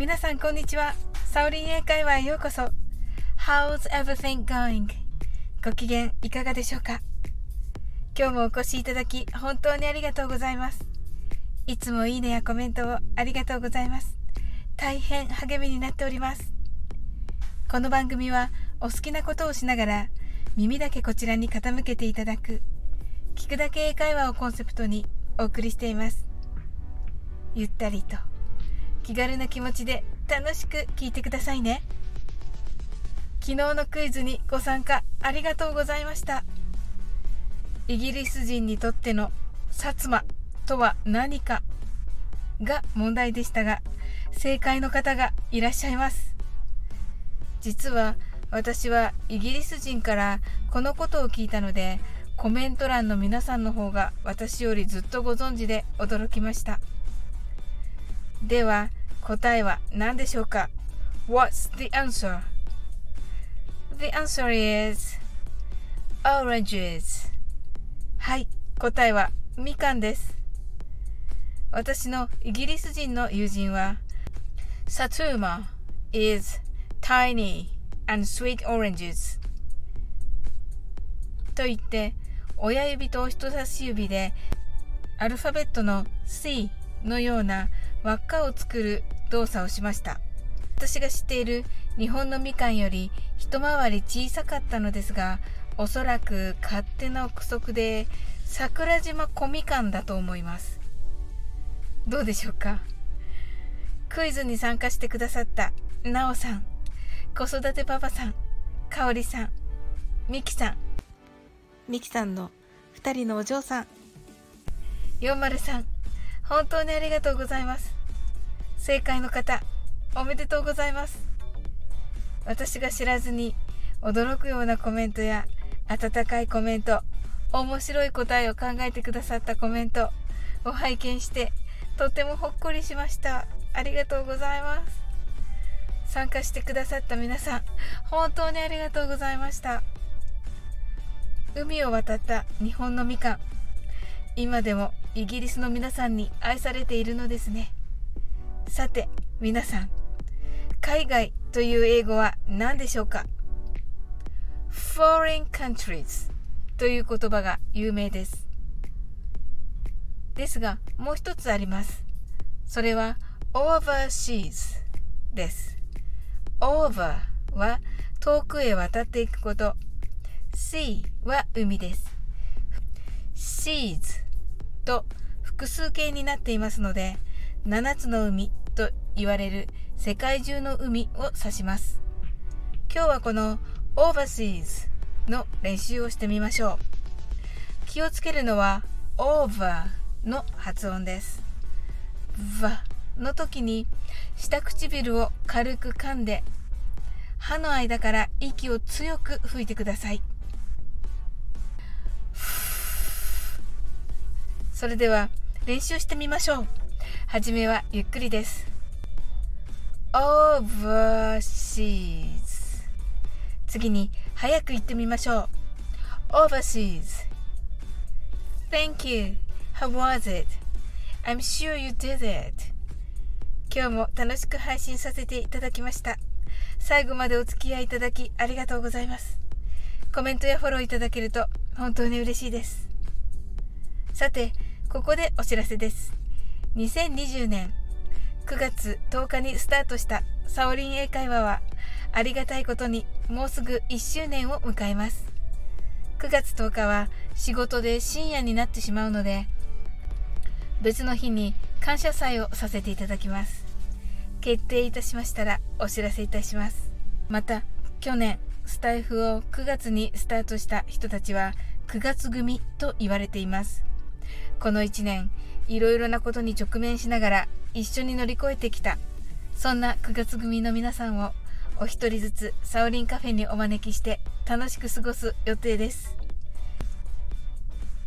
皆さんこんにちは。サオリン英会話へようこそ。How's everything going? ご機嫌いかがでしょうか？今日もお越しいただき本当にありがとうございます。いつもいいねやコメントをありがとうございます。大変励みになっております。この番組はお好きなことをしながら耳だけこちらに傾けていただく聞くだけ英会話をコンセプトにお送りしています。ゆったりと気軽な気持ちで楽しく聞いてくださいね。昨日のクイズにご参加ありがとうございました。イギリス人にとっての薩摩とは何かが問題でしたが、正解の方がいらっしゃいます。実は私はイギリス人からこのことを聞いたので、コメント欄の皆さんの方が私よりずっとご存知で驚きました。では、答えは何でしょうか ?What's the answer? The answer is oranges. はい、答えはみかんです。私のイギリス人の友人は、Satuma is tiny and sweet oranges と言って親指と人差し指でアルファベットの C のような輪っかを作る動作をしました。私が知っている日本のみかんより一回り小さかったのですがおそらく勝手な憶測で桜島小みかんだと思います。どうでしょうか？クイズに参加してくださったなおさん子育てパパさんかおりさんみきさん。みきさんの2人のお嬢さん。403本当にありがとうございます。正解の方おめでとうございます。私が知らずに驚くようなコメントや温かいコメント面白い答えを考えてくださったコメントを拝見してとてもほっこりしました。ありがとうございます。参加してくださった皆さん本当にありがとうございました。海を渡った日本のみかん今でもイギリスの皆さんに愛されているのですね。さて皆さん海外という英語は何でしょうか？Foreign countries という言葉が有名です。ですがもう一つあります。それは overseas です。over は遠くへ渡っていくこと。Sea は海です。Seas と複数形になっていますので、7つの海と言われる世界中の海を指します。今日はこの overseas の練習をしてみましょう。気をつけるのは over の発音です。v の時に下唇を軽く噛んで歯の間から息を強く吹いてください。それでは練習してみましょう。はじめはゆっくりです。overseas 次に早く言ってみましょう。overseas Thank you. How was it? I'm sure you did it. 今日も楽しく配信させていただきました。最後までお付き合いいただきありがとうございます。コメントやフォローいただけると本当に嬉しいです。さて、ここでお知らせです。2020年9月10日にスタートしたサオリン英会話はありがたいことにもうすぐ1周年を迎えます。9月10日は仕事で深夜になってしまうので別の日に感謝祭をさせていただきます。決定いたしましたらお知らせいたします。また去年スタイフを9月にスタートした人たちは9月組と言われています。この1年いろいろなことに直面しながら一緒に乗り越えてきた。そんな9月組の皆さんをお一人ずつサオリンカフェにお招きして楽しく過ごす予定です。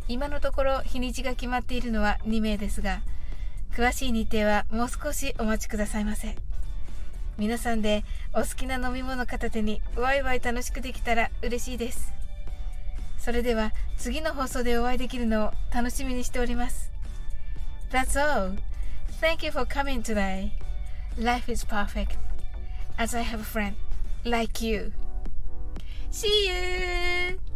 今のところ日にちが決まっているのは2名ですが詳しい日程はもう少しお待ちくださいませ。皆さんでお好きな飲み物片手にワイワイ楽しくできたら嬉しいです。それでは次の放送でお会いできるのを楽しみにしております。That's all. Thank you for coming today. Life is perfect as I have a friend like you. See you!